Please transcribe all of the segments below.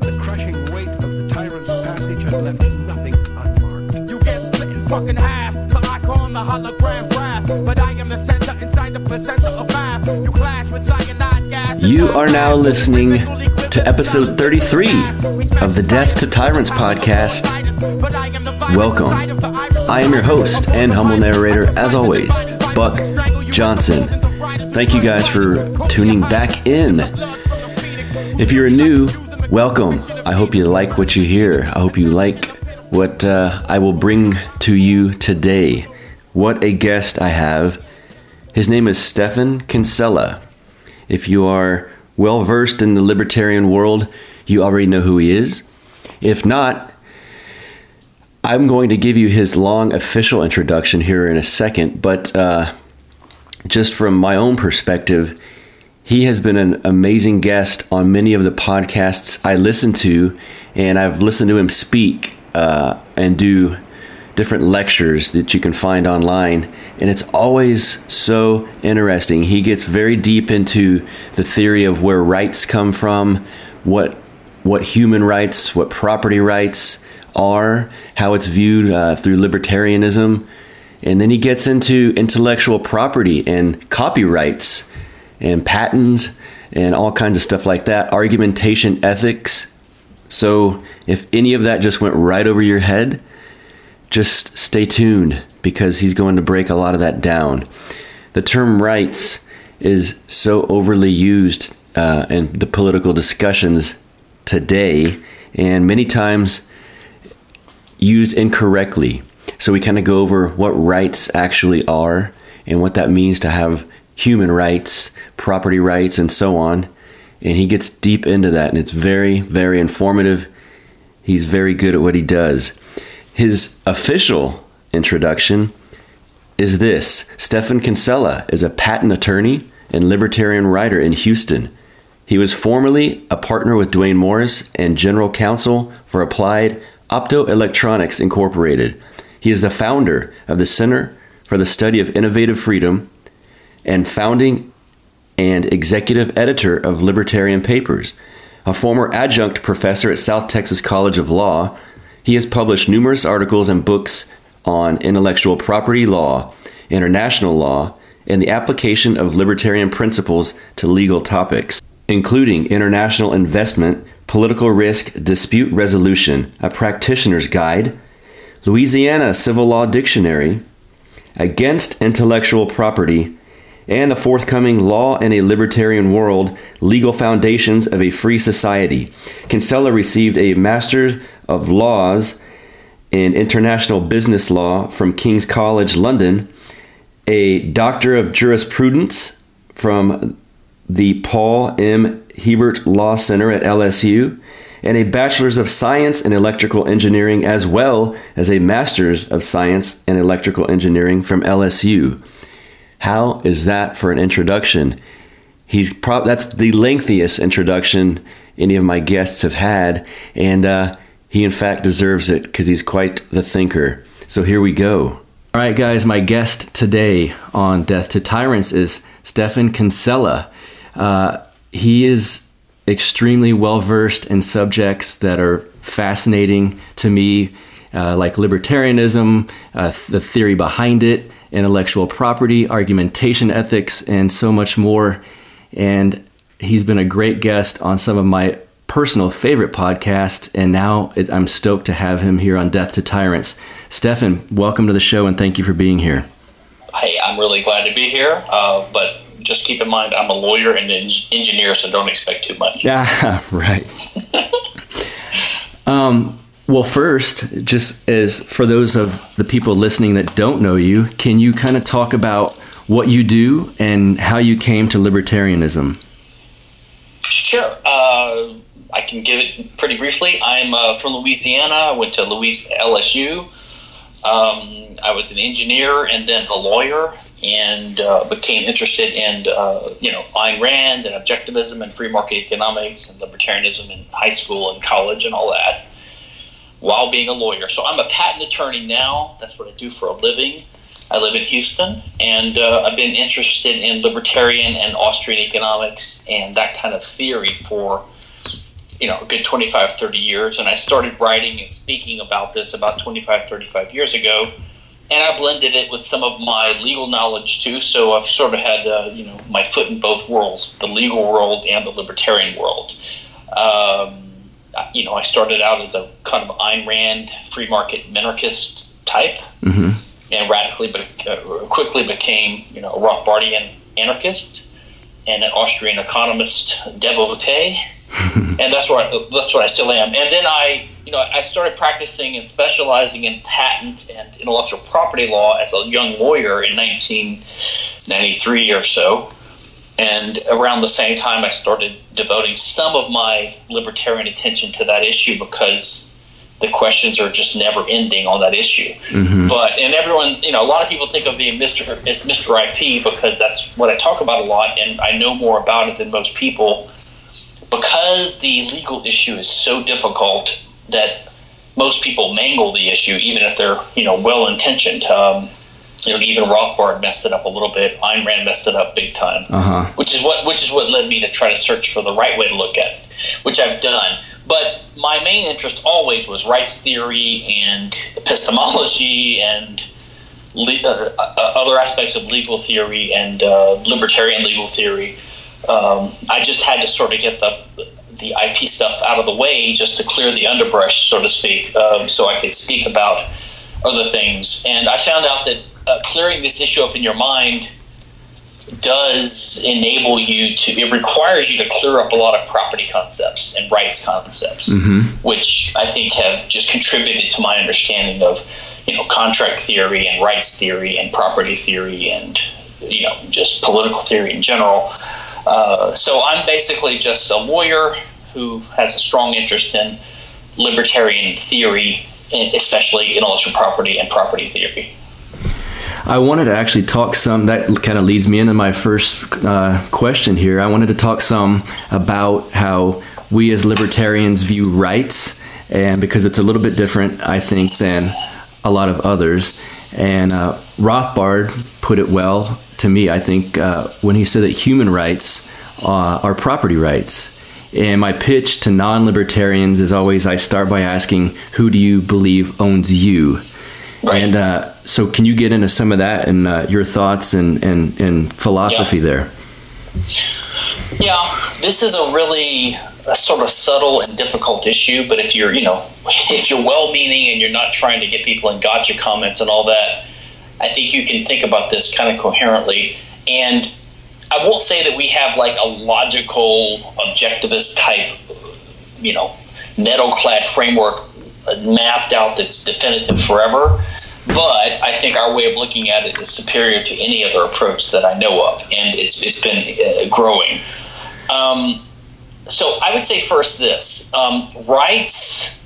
The crushing weight of the tyrant's passage had left nothing unmarked. You get split in fucking half. The icon, the hologram graph. But I am the center inside the placenta of math. You clash with cyanide gas. You are now listening to episode 33 of the Death to Tyrants podcast. Welcome. I am your host and humble narrator, as always, Buck Johnson. Thank you guys for tuning back in. If you're new, welcome. I hope you like what you hear. I hope you like what uh, I will bring to you today. What a guest I have. His name is Stephan Kinsella. If you are well versed in the libertarian world, you already know who he is. If not, I'm going to give you his long official introduction here in a second, but uh, just from my own perspective, he has been an amazing guest on many of the podcasts I listen to, and I've listened to him speak uh, and do different lectures that you can find online, and it's always so interesting. He gets very deep into the theory of where rights come from, what what human rights, what property rights are, how it's viewed uh, through libertarianism, and then he gets into intellectual property and copyrights and patents and all kinds of stuff like that, argumentation ethics. So if any of that just went right over your head, just stay tuned because he's going to break a lot of that down. The term rights is so overly used uh, in the political discussions today and many times used incorrectly. So we kind of go over what rights actually are and what that means to have human rights, property rights, and so on. And he gets deep into that, and it's very, very informative. He's very good at what he does. His official introduction is this Stephan Kinsella is a patent attorney and libertarian writer in Houston. He was formerly a partner with Duane Morris and general counsel for Applied Optoelectronics Incorporated. He is the founder of the Center for the Study of Innovative Freedom and founding and executive editor of Libertarian Papers. A former adjunct professor at South Texas College of Law, he has published numerous articles and books on intellectual property law, international law, and the application of libertarian principles to legal topics, including international investment, political risk, dispute resolution, a practitioner's guide, Louisiana Civil Law Dictionary, Against Intellectual Property, and the forthcoming Law in a Libertarian World Legal Foundations of a Free Society. Kinsella received a Master's of Laws in International Business Law from King's College London, a Doctor of Jurisprudence from the Paul M. Hebert Law Center at LSU, and a Bachelor's of Science in Electrical Engineering, as well as a Master's of Science in Electrical Engineering from LSU. How is that for an introduction? He's pro- that's the lengthiest introduction any of my guests have had, and uh, he in fact deserves it because he's quite the thinker. So here we go. All right, guys, my guest today on Death to Tyrants is Stephan Kinsella. Uh, he is extremely well versed in subjects that are fascinating to me, uh, like libertarianism, uh, the theory behind it, intellectual property, argumentation ethics, and so much more. And he's been a great guest on some of my personal favorite podcasts, and now it, I'm stoked to have him here on Death to Tyrants. Stephan, welcome to the show, and thank you for being here. Hey, I'm really glad to be here, uh, but just keep in mind I'm a lawyer and an engineer, so don't expect too much. Yeah, right. um, well, first, just as for those of the people listening that don't know you, can you kind of talk about what you do and how you came to libertarianism? Sure. Uh, I can give it pretty briefly. I'm uh, from Louisiana. I went to Louis- LSU. Um, I was an engineer and then a lawyer, and uh, became interested in uh, you know Ayn Rand and objectivism and free market economics and libertarianism in high school and college and all that, while being a lawyer. So I'm a patent attorney now. That's what I do for a living. I live in Houston, and uh, I've been interested in libertarian and Austrian economics and that kind of theory for you know a good 25 30 years. And i started writing and speaking about this about 25 35 years ago. And i blended it with some of my legal knowledge too. So i've sort of had uh, you know my foot in both worlds the legal world and the libertarian world. Um, you know i started out as a kind of Ayn Rand free market minarchist type. And radically but uh, quickly became you know a rothbardian anarchist and an austrian economist devotee and that's where I, that's what I still am. And then I, you know, I started practicing and specializing in patent and intellectual property law as a young lawyer in 1993 or so. And around the same time, I started devoting some of my libertarian attention to that issue because the questions are just never ending on that issue. Mm-hmm. But and everyone, you know, a lot of people think of me Mr. as Mr. IP because that's what I talk about a lot, and I know more about it than most people because the legal issue is so difficult that most people mangle the issue, even if they're you know well intentioned. Um, you know, even Rothbard messed it up a little bit. Ayn Rand messed it up big time, Uh-huh. which is what which is what led me to try to search for the right way to look at it, which I've done. But my main interest always was rights theory and epistemology and le- uh, uh, other aspects of legal theory and uh, libertarian legal theory. Um, I just had to sort of get the the IP stuff out of the way just to clear the underbrush, so to speak, um, so I could speak about other things. And I found out that uh, clearing this issue up in your mind does enable you to it requires you to clear up a lot of property concepts and rights concepts which i think have just contributed to my understanding of you know contract theory and rights theory and property theory and you know just political theory in general uh, so i'm basically just a lawyer who has a strong interest in libertarian theory especially intellectual property and property theory I wanted to actually talk some. That kind of leads me into my first uh, question here. I wanted to talk some about how we as libertarians view rights, and because it's a little bit different, I think, than a lot of others. And uh, Rothbard put it well to me, I think, uh, when he said that human rights uh, are property rights. And my pitch to non libertarians is always I start by asking, Who do you believe owns you? Right. And uh, so, can you get into some of that and uh, your thoughts and, and, and philosophy Yeah. there? Yeah, this is a really a sort of subtle and difficult issue. But if you're, you know, if you're well-meaning and you're not trying to get people in gotcha comments and all that, I think you can think about this kind of coherently. And I won't say that we have like a logical, objectivist type, you know, metal-clad framework uh, mapped out that's definitive forever. But I think our way of looking at it is superior to any other approach that I know of, and it's it's been uh, growing. Um, so I would say first this um, rights.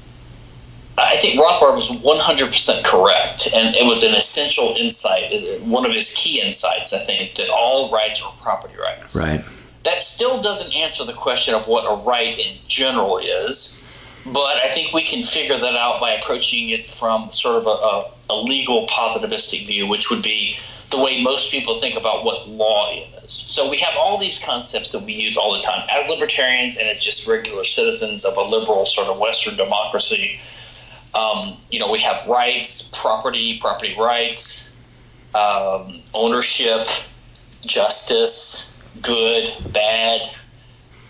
I think Rothbard was 100% correct, and it was an essential insight, one of his key insights, I think, that all rights are property rights Right. that still doesn't answer the question of what a right in general is, but I think we can figure that out by approaching it from sort of a, a, a legal positivistic view, which would be the way most people think about what law is. So we have all these concepts that we use all the time as libertarians and as just regular citizens of a liberal sort of Western democracy. Um, you know, we have rights, property, property rights, um, ownership, justice, good, bad,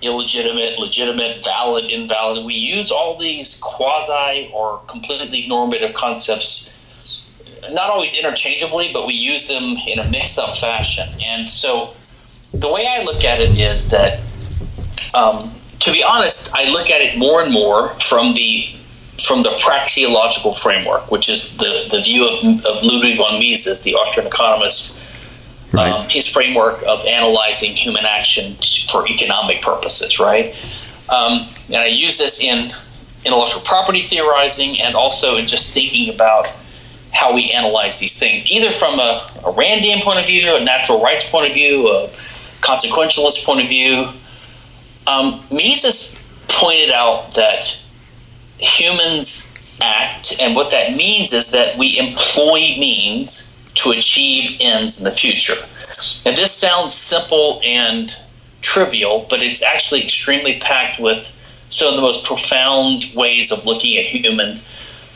illegitimate, legitimate, valid, invalid. We use all these quasi or completely normative concepts, not always interchangeably, but we use them in a mixed up fashion. And so the way I look at it is that, um, to be honest, I look at it more and more from the from the praxeological framework, which is the, the view of, of Ludwig von Mises, the Austrian economist, Right. um, his framework of analyzing human action for economic purposes, right? Um, and I use this in intellectual property theorizing and also in just thinking about how we analyze these things, either from a, a Randian point of view, a natural rights point of view, a consequentialist point of view. Um, Mises pointed out that humans act, and what that means is that we employ means to achieve ends in the future. And this sounds simple and trivial, but it's actually extremely packed with some of the most profound ways of looking at human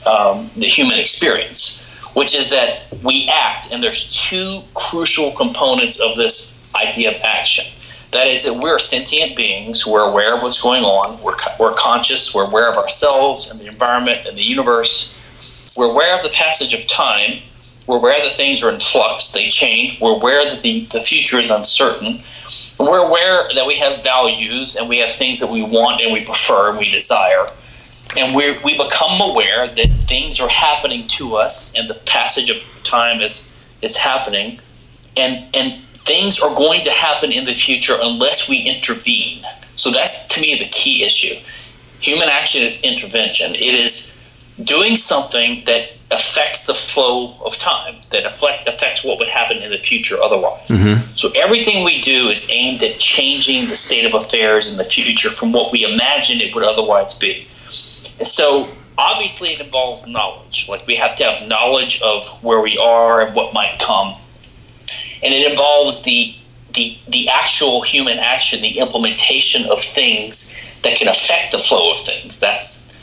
um, the human experience, which is that we act, and there's two crucial components of this idea of action. That is that we're sentient beings. We're aware of what's going on. We're, we're conscious. We're aware of ourselves and the environment and the universe. We're aware of the passage of time. We're aware that things are in flux. They change. We're aware that the, the future is uncertain. We're aware that we have values and we have things that we want and we prefer and we desire. And we we become aware that things are happening to us and the passage of time is, is happening. And, and things are going to happen in the future unless we intervene. So that's to me the key issue. Human action is intervention. It is doing something that affects the flow of time, that affect, affects what would happen in the future otherwise. Mm-hmm. So everything we do is aimed at changing the state of affairs in the future from what we imagine it would otherwise be. And so obviously it involves knowledge. Like we have to have knowledge of where we are and what might come and it involves the the the actual human action, the implementation of things that can affect the flow of things. That's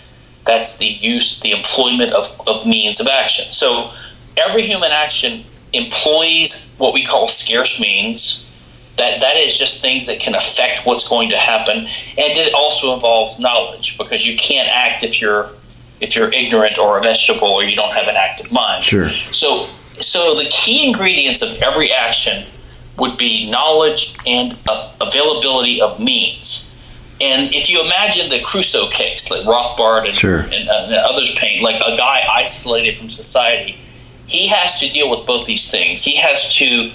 that's the use, the employment of, of means of action. So every human action employs what we call scarce means. That that is just things that can affect what's going to happen, and it also involves knowledge because you can't act if you're if you're ignorant or a vegetable or you don't have an active mind. Sure. So so the key ingredients of every action would be knowledge and uh, availability of means. And if you imagine the Crusoe case, like Rothbard and, sure. and, uh, and others paint, like a guy isolated from society, he has to deal with both these things. He has to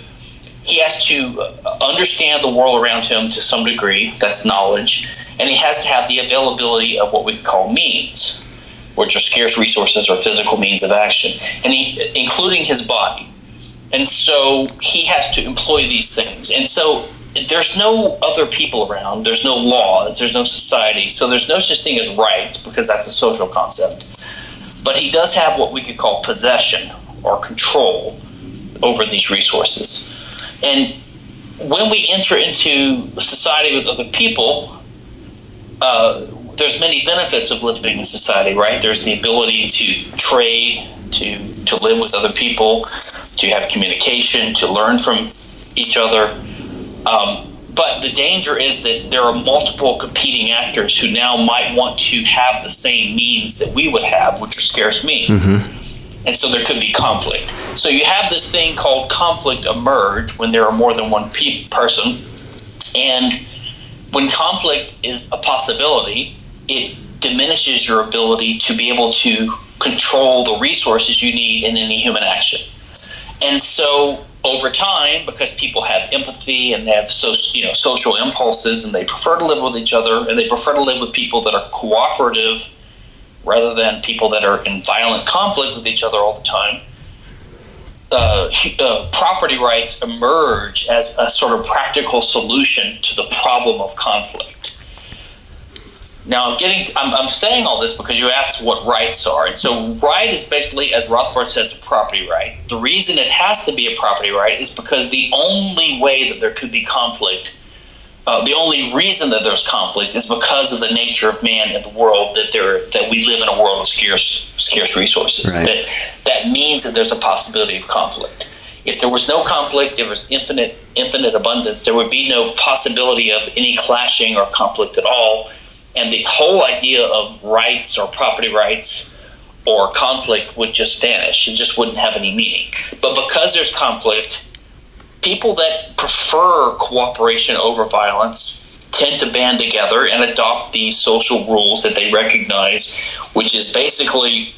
he has to uh, understand the world around him to some degree. That's knowledge, and he has to have the availability of what we call means which are scarce resources or physical means of action, and he, including his body. And so he has to employ these things. And so there's no other people around. There's no laws. There's no society. So there's no such thing as rights because that's a social concept. But he does have what we could call possession or control over these resources. And when we enter into society with other people, uh, there's many benefits of living in society, right? There's the ability to trade, to to live with other people, to have communication, to learn from each other. Um, but the danger is that there are multiple competing actors who now might want to have the same means that we would have, which are scarce means. Mm-hmm. And so there could be conflict. So you have this thing called conflict emerge when there are more than one pe- person. And when conflict is a possibility, it diminishes your ability to be able to control the resources you need in any human action. And so over time, because people have empathy and they have so, you know, social impulses and they prefer to live with each other and they prefer to live with people that are cooperative rather than people that are in violent conflict with each other all the time, uh, uh, property rights emerge as a sort of practical solution to the problem of conflict. Now I'm getting I'm, I'm saying all this because you asked what rights are. And so right is basically, as Rothbard says, a property right. The reason it has to be a property right is because the only way that there could be conflict, uh, the only reason that there's conflict is because of the nature of man and the world that there that we live in a world of scarce scarce resources. Right. That that means that there's a possibility of conflict. If there was no conflict, if there was infinite infinite abundance, there would be no possibility of any clashing or conflict at all and the whole idea of rights or property rights or conflict would just vanish. It just wouldn't have any meaning. But because there's conflict, people that prefer cooperation over violence tend to band together and adopt these social rules that they recognize, which is basically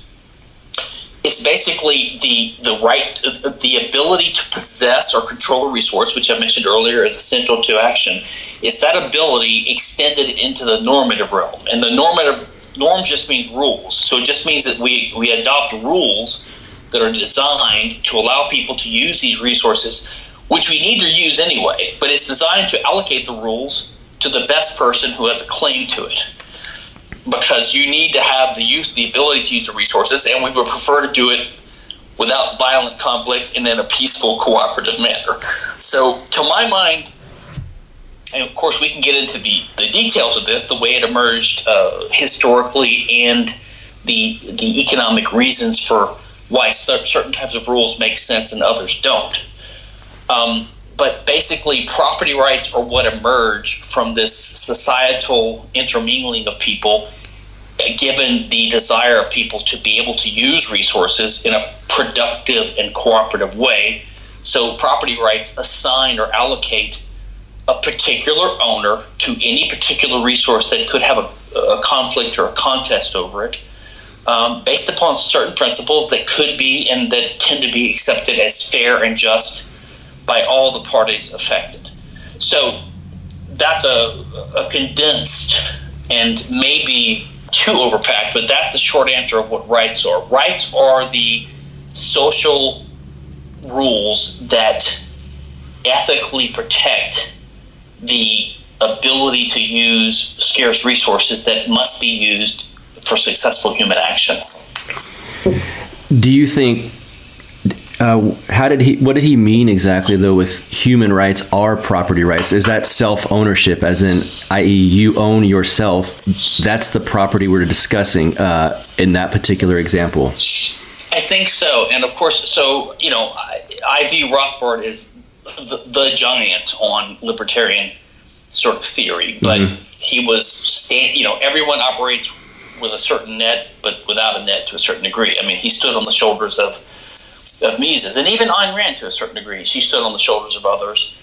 it's basically the the right the ability to possess or control a resource which i mentioned earlier is essential to action it's that ability extended into the normative realm. And the normative norm just means rules. So it just means that we we adopt rules that are designed to allow people to use these resources which we need to use anyway but it's designed to allocate the rules to the best person who has a claim to it because you need to have the use, the ability to use the resources, and we would prefer to do it without violent conflict and in a peaceful, cooperative manner. So, to my mind, and of course, we can get into the, the details of this, the way it emerged uh, historically, and the the economic reasons for why certain types of rules make sense and others don't. Um, but basically, property rights are what emerge from this societal intermingling of people, given the desire of people to be able to use resources in a productive and cooperative way. So, property rights assign or allocate a particular owner to any particular resource that could have a, a conflict or a contest over it. Um, based upon certain principles that could be and that tend to be accepted as fair and just by all the parties affected. So that's a, a condensed and maybe too overpacked, but that's the short answer of what rights are. Rights are the social rules that ethically protect the ability to use scarce resources that must be used for successful human action. Do you think uh, how did he? What did he mean exactly, though, with human rights are property rights? Is that self ownership, as in, i.e., you own yourself? That's the property we're discussing uh, in that particular example. I think so, and of course, so you know, I, I view Rothbard as the, the, giant on libertarian sort of theory, but mm-hmm. he was, stand, you know, everyone operates with a certain net, but without a net to a certain degree. I mean, he stood on the shoulders of of Mises, and even Ayn Rand to a certain degree. She stood on the shoulders of others,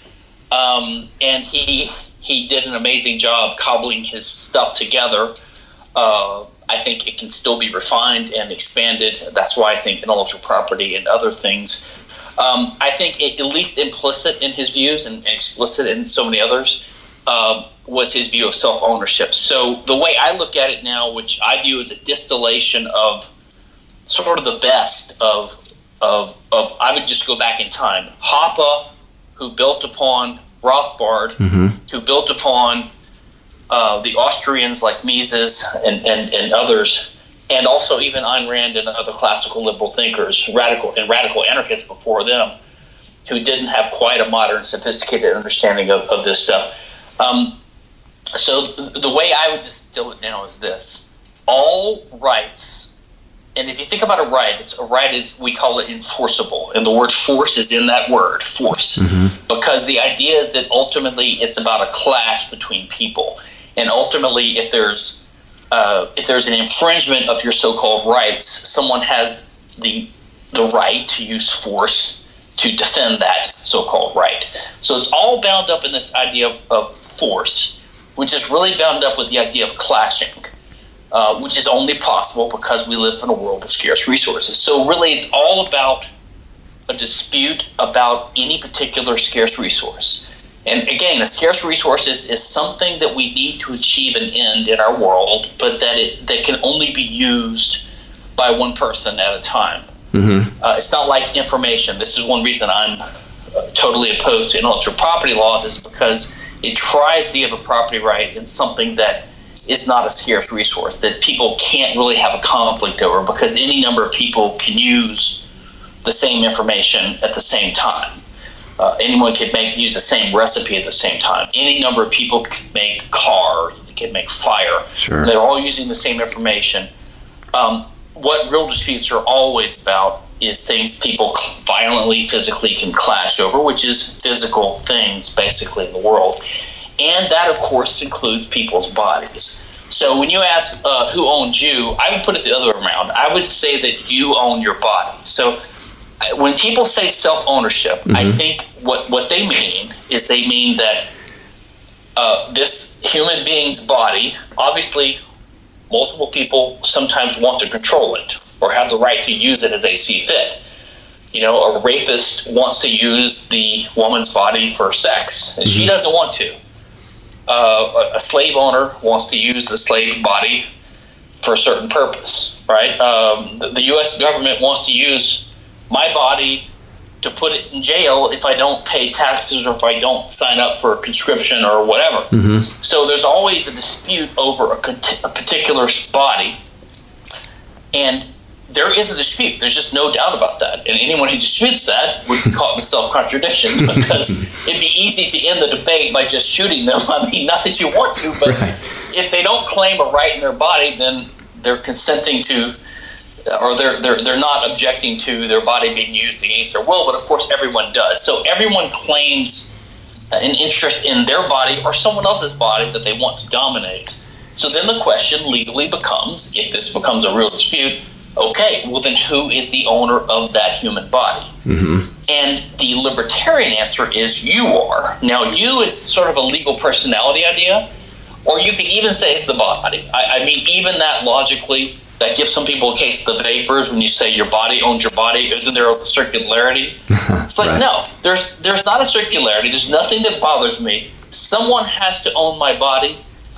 um, and he he did an amazing job cobbling his stuff together. Uh, I think it can still be refined and expanded. That's why I think intellectual property and other things. Um, I think it, at least implicit in his views and, explicit in so many others uh, was his view of self ownership. So the way I look at it now, which I view as a distillation of sort of the best of of, of I would just go back in time. Hoppe, who built upon Rothbard, mm-hmm. who built upon uh, the Austrians like Mises and, and, and others, and also even Ayn Rand and other classical liberal thinkers, radical and radical anarchists before them, who didn't have quite a modern, sophisticated understanding of, of this stuff. Um, so the way I would distill it down is this: all rights and if you think about a right, it's a right is we call it enforceable, and the word force is in that word, force, mm-hmm. because the idea is that ultimately it's about a clash between people, and ultimately if there's uh, if there's an infringement of your so-called rights, someone has the the right to use force to defend that so-called right. So it's all bound up in this idea of, of force, which is really bound up with the idea of clashing. Uh, which is only possible because we live in a world of scarce resources. So, really, it's all about a dispute about any particular scarce resource. And again, a scarce resource is, is something that we need to achieve an end in our world, but that it that can only be used by one person at a time. Mm-hmm. Uh, it's not like information. This is one reason I'm uh, totally opposed to intellectual property laws, is because it tries to give a property right in something that is not a scarce resource that people can't really have a conflict over because any number of people can use the same information at the same time. Uh, anyone could make use the same recipe at the same time. Any number of people can make car, can make fire. Sure. They're all using the same information. Um, what real disputes are always about is things people violently, physically can clash over, which is physical things basically in the world. And that, of course, includes people's bodies. So when you ask uh, who owns you, I would put it the other way around. I would say that you own your body. So when people say self ownership, mm-hmm. I think what, what they mean is they mean that uh, this human being's body, obviously, multiple people sometimes want to control it or have the right to use it as they see fit. You know, a rapist wants to use the woman's body for sex, and mm-hmm. she doesn't want to uh, a slave owner wants to use the slave body for a certain purpose, right? Um, the, the, U.S. government wants to use my body to put it in jail if I don't pay taxes or if I don't sign up for a conscription or whatever. Mm-hmm. So there's always a dispute over a, a particular body, and there is a dispute. There's just no doubt about that. And anyone who disputes that would be caught in self contradictions because it'd be easy to end the debate by just shooting them. I mean, not that you want to, but Right. if they don't claim a right in their body, then they're consenting to, or they're, they're, they're not objecting to their body being used against their will. But of course, everyone does. So everyone claims an interest in their body or someone else's body that they want to dominate. So then the question legally becomes if this becomes a real dispute, okay, well, then who is the owner of that human body? Mm-hmm. And the libertarian answer is you are. Now, you is sort of a legal personality idea, or you can even say it's the body. I, I mean, even that logically, that gives some people a case of the vapors when you say your body owns your body. Isn't there a circularity? It's like Right. no, there's there's not a circularity. There's nothing that bothers me. Someone has to own my body.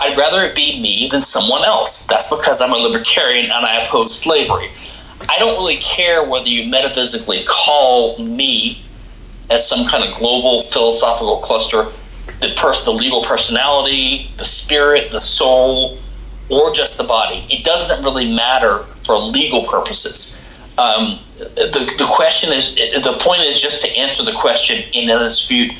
I'd rather it be me than someone else. That's because I'm a libertarian and I oppose slavery. I don't really care whether you metaphysically call me as some kind of global philosophical cluster the person, the legal personality, the spirit, the soul, or just the body. It doesn't really matter for legal purposes. Um, the, the question is the point is just to answer the question in a dispute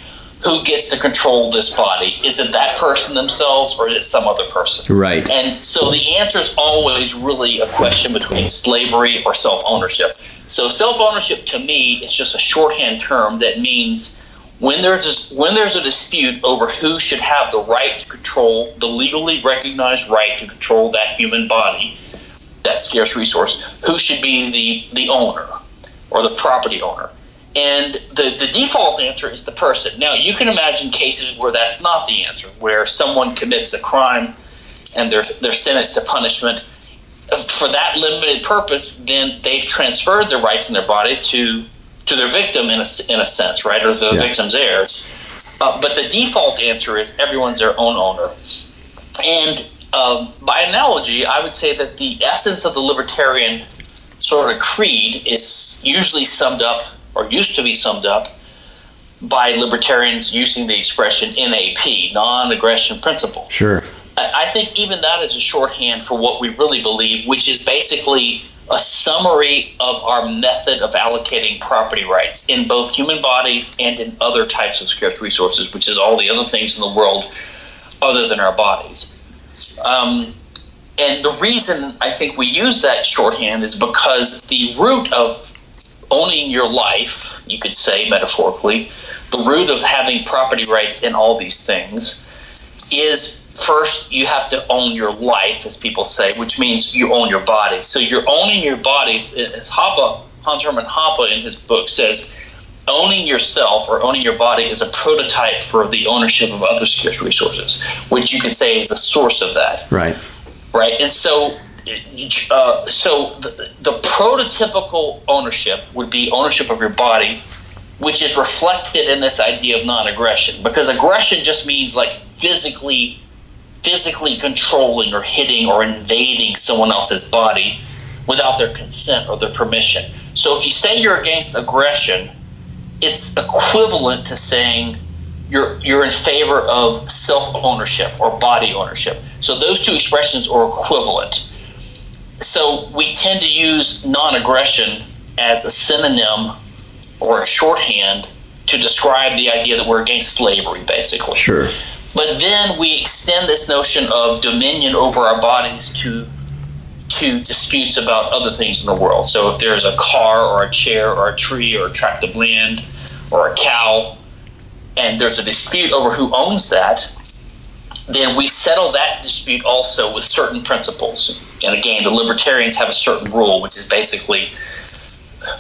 who gets to control this body is it that person themselves or is it some other person Right. and so the answer is always really a question between slavery or self ownership. So self ownership to me is just a shorthand term that means when there's when there's a dispute over who should have the right to control the legally recognized right to control that human body, that scarce resource, who should be the the owner or the property owner. And the, the default answer is the person. Now, you can imagine cases where that's not the answer, where someone commits a crime and they're, they're sentenced to punishment. For that limited purpose, then they've transferred their rights in their body to to their victim in a, in a sense, right, or the Yeah. victim's heirs. Uh, but the default answer is everyone's their own owner. And um, by analogy, I would say that the essence of the libertarian sort of creed is usually summed up, or used to be summed up, by libertarians using the expression NAP, non aggression principle. Sure. I think even that is a shorthand for what we really believe, which is basically a summary of our method of allocating property rights in both human bodies and in other types of scarce resources, which is all the other things in the world other than our bodies. Um, and the reason I think we use that shorthand is because the root of owning your life, you could say metaphorically, the root of having property rights in all these things is first you have to own your life, as people say, which means you own your body. So you're owning your bodies, as Hoppe, Hans Hermann Hoppe in his book says, owning yourself or owning your body is a prototype for the ownership of other scarce resources, which you could say is the source of that Right. right? And so, uh, so the, the prototypical ownership would be ownership of your body, which is reflected in this idea of non-aggression. Because aggression just means like physically, physically controlling or hitting or invading someone else's body without their consent or their permission. So if you say you're against aggression, it's equivalent to saying you're you're in favor of self ownership or body ownership. So those two expressions are equivalent. So we tend to use non-aggression as a synonym or a shorthand to describe the idea that we're against slavery, basically. Sure. But then we extend this notion of dominion over our bodies to to disputes about other things in the world. So if there's a car or a chair or a tree or a tract of land or a cow, and there's a dispute over who owns that, then we settle that dispute also with certain principles. And again, the libertarians have a certain rule, which is basically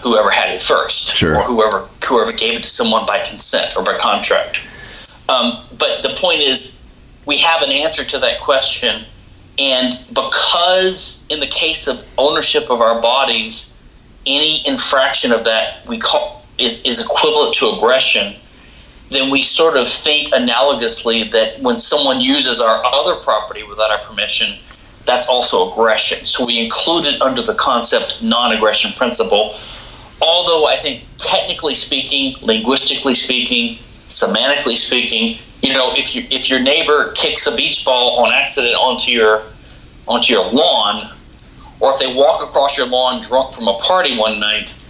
whoever had it first, Sure. or whoever whoever gave it to someone by consent or by contract. Um, but the point is, we have an answer to that question, and because in the case of ownership of our bodies, any infraction of that we call is, is equivalent to aggression. Then we sort of think analogously that when someone uses our other property without our permission, that's also aggression. So we include it under the concept non-aggression principle. Although I think technically speaking, linguistically speaking, semantically speaking, you know, if you if your neighbor kicks a beach ball on accident onto your onto your lawn, or if they walk across your lawn drunk from a party one night,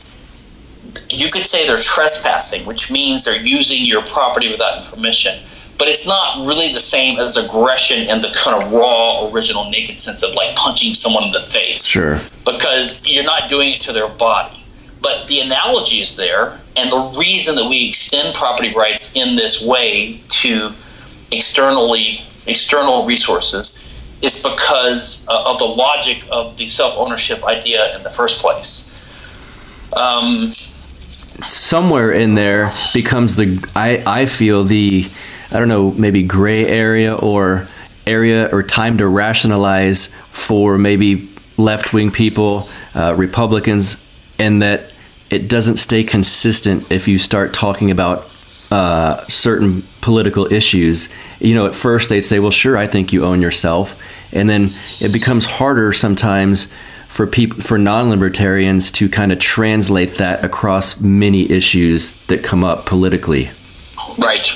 you could say they're trespassing, which means they're using your property without permission. But it's not really the same as aggression in the kind of raw, original, naked sense of like punching someone in the face. Sure. Because you're not doing it to their body. But the analogy is there, and the reason that we extend property rights in this way to externally external resources is because uh, of the logic of the self ownership idea in the first place. Um, somewhere in there becomes the I, I feel the I don't know maybe gray area or area or time to rationalize for maybe left wing people, uh, Republicans, and that it doesn't stay consistent if you start talking about uh, certain political issues. You know, at first they'd say, "Well, sure, I think you own yourself," and then it becomes harder sometimes for people for non-libertarians to kind of translate that across many issues that come up politically. Right,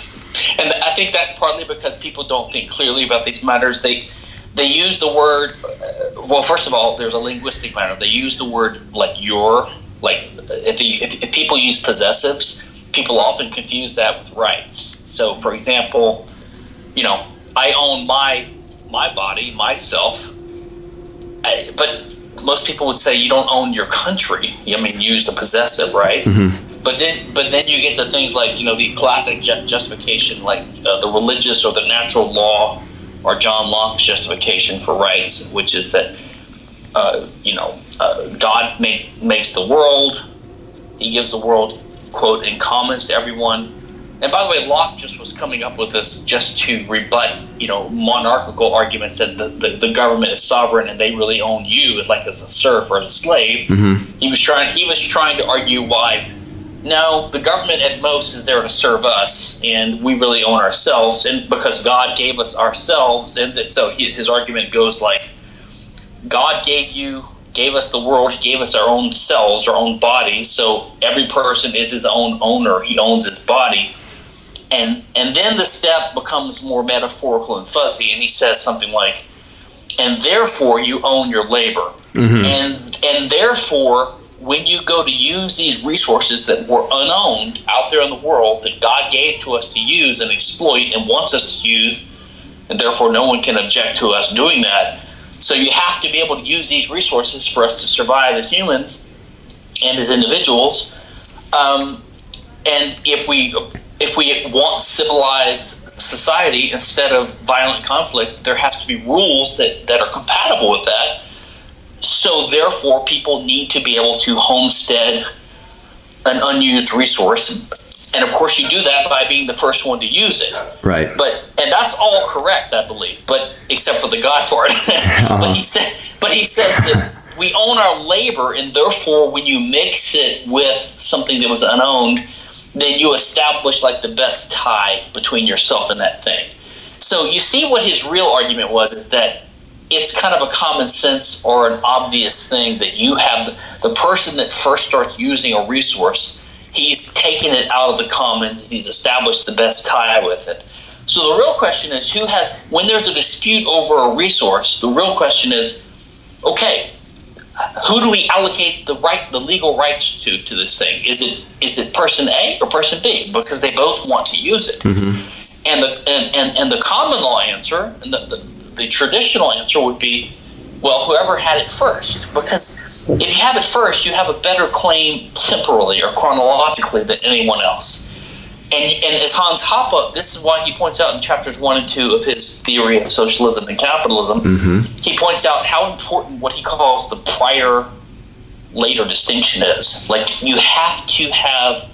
and I think that's partly because people don't think clearly about these matters. They they use the word. Uh, well, first of all, there's a linguistic matter. They use the word like your. Like if, you, if, if people use possessives, people often confuse that with rights. So, for example, you know, I own my my body, myself, I, but most people would say you don't own your country. I mean, use the possessive, right? Mm-hmm. But then, but then you get to things like you know the classic ju- justification, like uh, the religious or the natural law, or John Locke's justification for rights, which is that uh, you know uh, God make, makes the world, He gives the world quote in commons to everyone. And by the way, Locke just was coming up with this just to rebut, you know, monarchical arguments that the, the, the government is sovereign and they really own you, as like as a serf or a slave. Mm-hmm. He was trying. He was trying to argue why. No, the government at most is there to serve us, and we really own ourselves, and because God gave us ourselves, and that, so he, his argument goes like, God gave you gave us the world, he gave us our own selves, our own bodies. So every person is his own owner. He owns his body. And and then the step becomes more metaphorical and fuzzy, and he says something like, and therefore you own your labor. Mm-hmm. And and therefore when you go to use these resources that were unowned out there in the world that God gave to us to use and exploit and wants us to use, and therefore no one can object to us doing that. So you have to be able to use these resources for us to survive as humans and as individuals. Um, and if we if we want civilized society instead of violent conflict, there has to be rules that, that are compatible with that. So therefore, people need to be able to homestead an unused resource, and of course, you do that by being the first one to use it. Right. But and that's all correct, I believe. But except for the God part. Uh-huh. But he said, but he says that we own our labor, and therefore, when you mix it with something that was unowned, then you establish like the best tie between yourself and that thing. So you see what his real argument was is that it's kind of a common sense or an obvious thing that you have the, person that first starts using a resource, he's taken it out of the commons, he's established the best tie with it. So the real question is who has when there's a dispute over a resource, the real question is okay, who do we allocate the right the legal rights to to this thing? Is it is it person A or person B? Because they both want to use it. Mm-hmm. And the and, and, and the common law answer and the, the, the traditional answer would be, well, whoever had it first. Because if you have it first, you have a better claim temporally or chronologically than anyone else. And, and as Hans Hoppe, this is why he points out in chapters one and two of his theory of socialism and capitalism, Mm-hmm. he points out how important what he calls the prior later distinction is. Like you have to have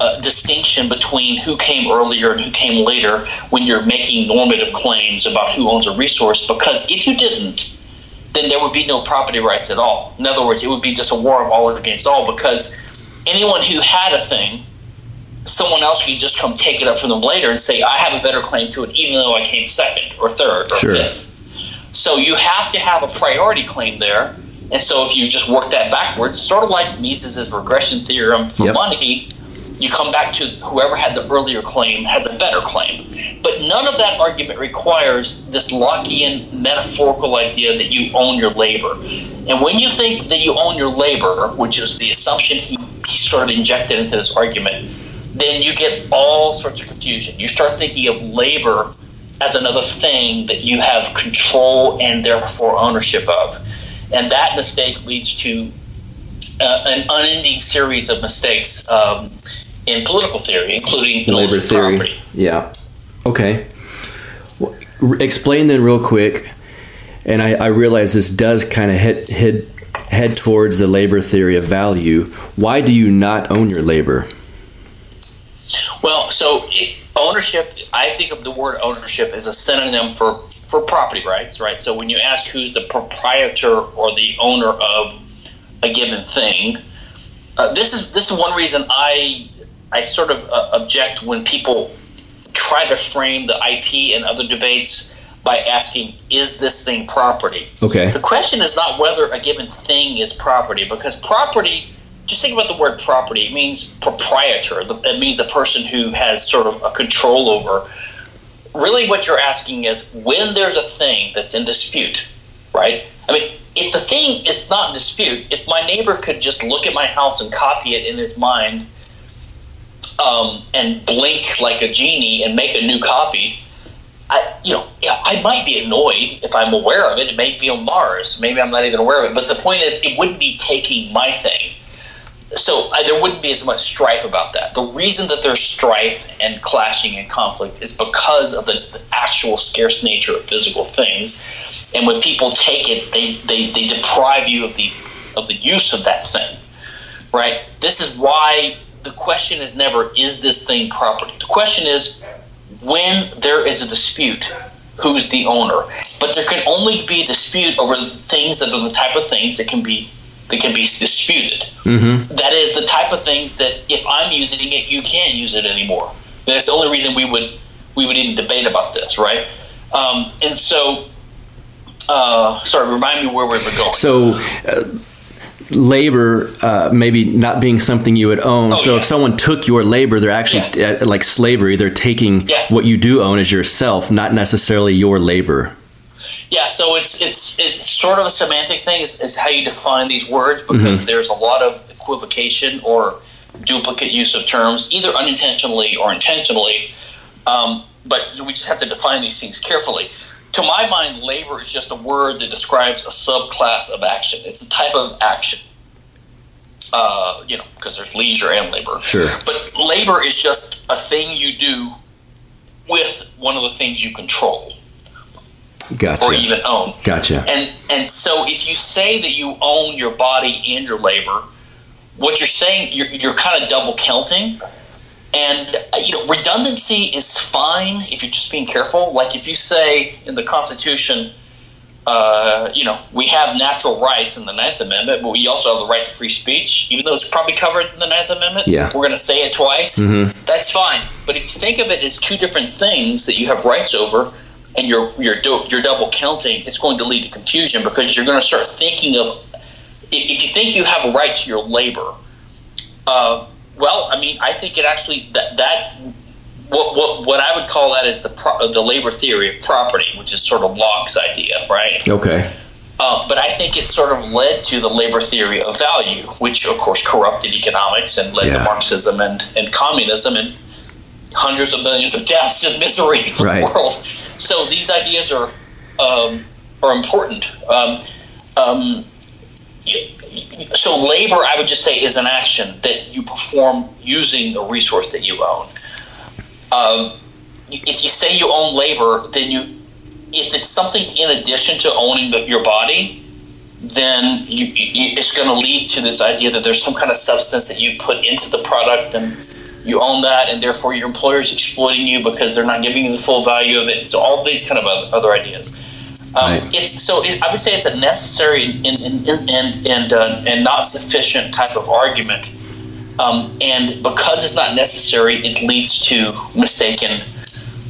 a distinction between who came earlier and who came later when you're making normative claims about who owns a resource because if you didn't, then there would be no property rights at all. In other words, it would be just a war of all against all because anyone who had a thing, someone else could just come take it up from them later and say, I have a better claim to it, even though I came second or third or Sure. fifth. So you have to have a priority claim there. And so if you just work that backwards, sort of like Mises' regression theorem for Yep. money, you come back to whoever had the earlier claim has a better claim. But none of that argument requires this Lockean metaphorical idea that you own your labor. And when you think that you own your labor, which is the assumption he, he sort of injected into this argument, then you get all sorts of confusion. You start thinking of labor as another thing that you have control and therefore ownership of. And that mistake leads to uh, an unending series of mistakes um, in political theory, including labor theory. property. Yeah. Okay. Well, explain then real quick, and I, I realize this does kind of head, head head towards the labor theory of value. Why do you not own your labor? Well, so ownership, I think of the word ownership as a synonym for, for property rights, right? So when you ask who's the proprietor or the owner of a given thing, uh, this is this is one reason I I sort of uh, object when people try to frame the IP and other debates by asking, "Is this thing property?" Okay. The question is not whether a given thing is property, because property. Just think about the word property. It means proprietor. It means the person who has sort of a control over. Really, what you're asking is when there's a thing that's in dispute, right? I mean, if the thing is not in dispute, if my neighbor could just look at my house and copy it in his mind um, and blink like a genie and make a new copy, I, you know, I might be annoyed if I'm aware of it. It may be on Mars. Maybe I'm not even aware of it. But the point is, it wouldn't be taking my thing. So uh, there wouldn't be as much strife about that. The reason that there's strife and clashing and conflict is because of the, the actual scarce nature of physical things. And when people take it, they, they, they deprive you of the of the use of that thing. Right? This is why the question is never is this thing property? The question is when there is a dispute, who's the owner? But there can only be a dispute over things that are the type of things that can be that can be disputed. That is the type of things that if I'm using it, you can't use it anymore. That's the only reason we would we would even debate about this, right? Um, and so, uh, sorry, remind me where we were going. So, uh, labor uh, maybe not being something you would own. Oh, so, yeah. if someone took your labor, they're actually uh, like slavery. They're taking Yeah. what you do own as yourself, not necessarily your labor. Yeah, so it's it's it's sort of a semantic thing is, is how you define these words because there's a lot of equivocation or duplicate use of terms, either unintentionally or intentionally. Um, but we just have to define these things carefully. To my mind, labor is just a word that describes a subclass of action. It's a type of action. Uh, you know, because there's leisure and labor. Sure. But labor is just a thing you do with one of the things you control Gotcha. or even own. Gotcha. And and so if you say that you own your body and your labor, what you're saying you're, you're kind of double counting. And uh, you know redundancy is fine if you're just being careful. Like if you say in the Constitution, uh, you know we have natural rights in the Ninth Amendment, but we also have the right to free speech, even though it's probably covered in the Ninth Amendment. Yeah. we're going to say it twice. Mhm. That's fine. But if you think of it as two different things that you have rights over, and you're you're do, you're double counting, it's going to lead to confusion because you're going to start thinking of if if you think you have a right to your labor. Uh, well, I mean, I think it actually that that what what what I would call that is the pro, the labor theory of property, which is sort of Locke's idea, right? Okay. Uh, but I think it sort of led to the labor theory of value, which of course corrupted economics and led Yeah. to Marxism and, and communism and hundreds of millions of deaths and misery for Right. the world. So these ideas are um, are important. Um, um, so labor, I would just say, is an action that you perform using a resource that you own. Um, if you say you own labor, then you if it's something in addition to owning the, your body, then you, you, it's going to lead to this idea that there's some kind of substance that you put into the product and you own that, and therefore your employer is exploiting you because they're not giving you the full value of it. So all these kind of other ideas. Um, Right. It's so it, I would say it's a necessary and and and and, uh, and not sufficient type of argument. Um, and because it's not necessary, it leads to mistaken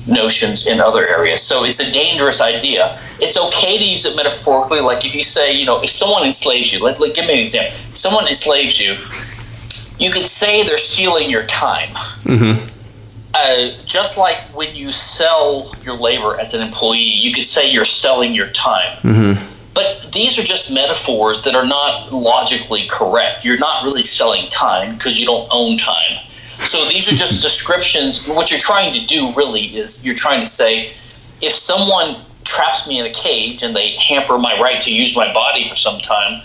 notions in other areas. So it's a dangerous idea. It's okay to use it metaphorically. Like if you say, you know, if someone enslaves you, like, let give me an example. If someone enslaves you, you could say they're stealing your time. Mm-hmm. uh, just like when you sell your labor as an employee, you could say you're selling your time. Mm-hmm. But these are just metaphors that are not logically correct. You're not really selling time because you don't own time. So these are just descriptions. What you're trying to do really is you're trying to say if someone traps me in a cage and they hamper my right to use my body for some time,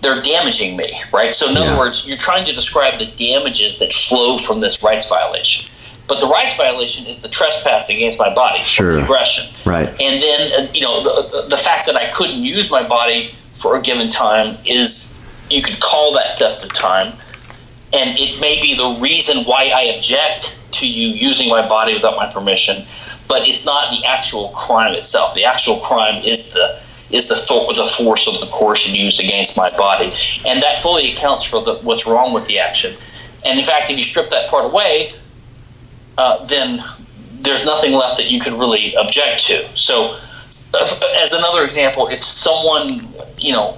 they're damaging me, right? So in other words, you're trying to describe the damages that flow from this rights violation. But the rights violation is the trespass against my body, Sure. aggression. Right. And then, uh, you know, the, the, the fact that I couldn't use my body for a given time is, you could call that theft of time. And it may be the reason why I object to you using my body without my permission, but it's not the actual crime itself. The actual crime is the is the fo- the force of the coercion used against my body, and that fully accounts for the, what's wrong with the action. And in fact, if you strip that part away, uh, then there's nothing left that you could really object to. So, uh, as another example, if someone you know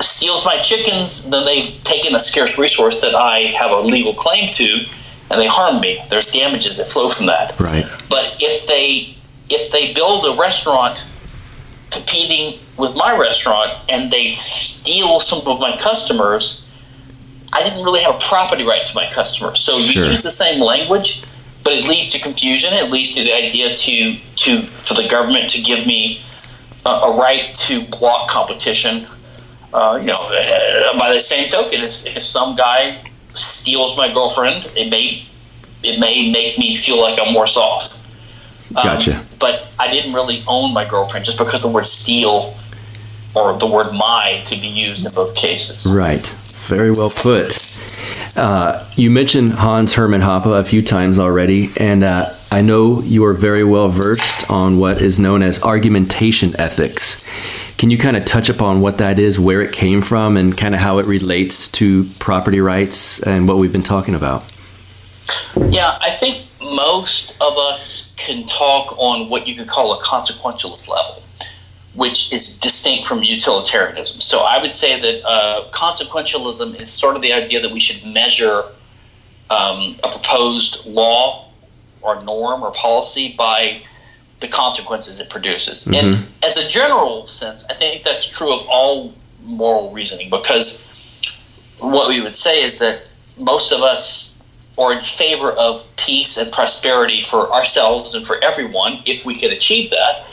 steals my chickens, then they've taken a scarce resource that I have a legal claim to, and they harm me. There's damages that flow from that. Right. But if they if they build a restaurant competing with my restaurant and they steal some of my customers, I didn't really have a property right to my customers. So Sure. you use the same language, but it leads to confusion. It leads to the idea to to for the government to give me a, a right to block competition. Uh, you know, uh, by the same token, if, if some guy steals my girlfriend, it may it may make me feel like I'm worse off. Um, Gotcha. But I didn't really own my girlfriend just because the word steal or the word my could be used in both cases. Right. Very well put. Uh, you mentioned Hans Hermann Hoppe a few times already, and uh, I know you are very well versed on what is known as argumentation ethics. Can you kind of touch upon what that is, where it came from, and kind of how it relates to property rights and what we've been talking about? Yeah, I think most of us can talk on what you could call a consequentialist level, which is distinct from utilitarianism. So I would say that uh, consequentialism is sort of the idea that we should measure um, a proposed law or norm or policy by the consequences it produces. And mm-hmm. as a general sense, I think that's true of all moral reasoning because what we would say is that most of us are in favor of peace and prosperity for ourselves and for everyone if we can achieve that.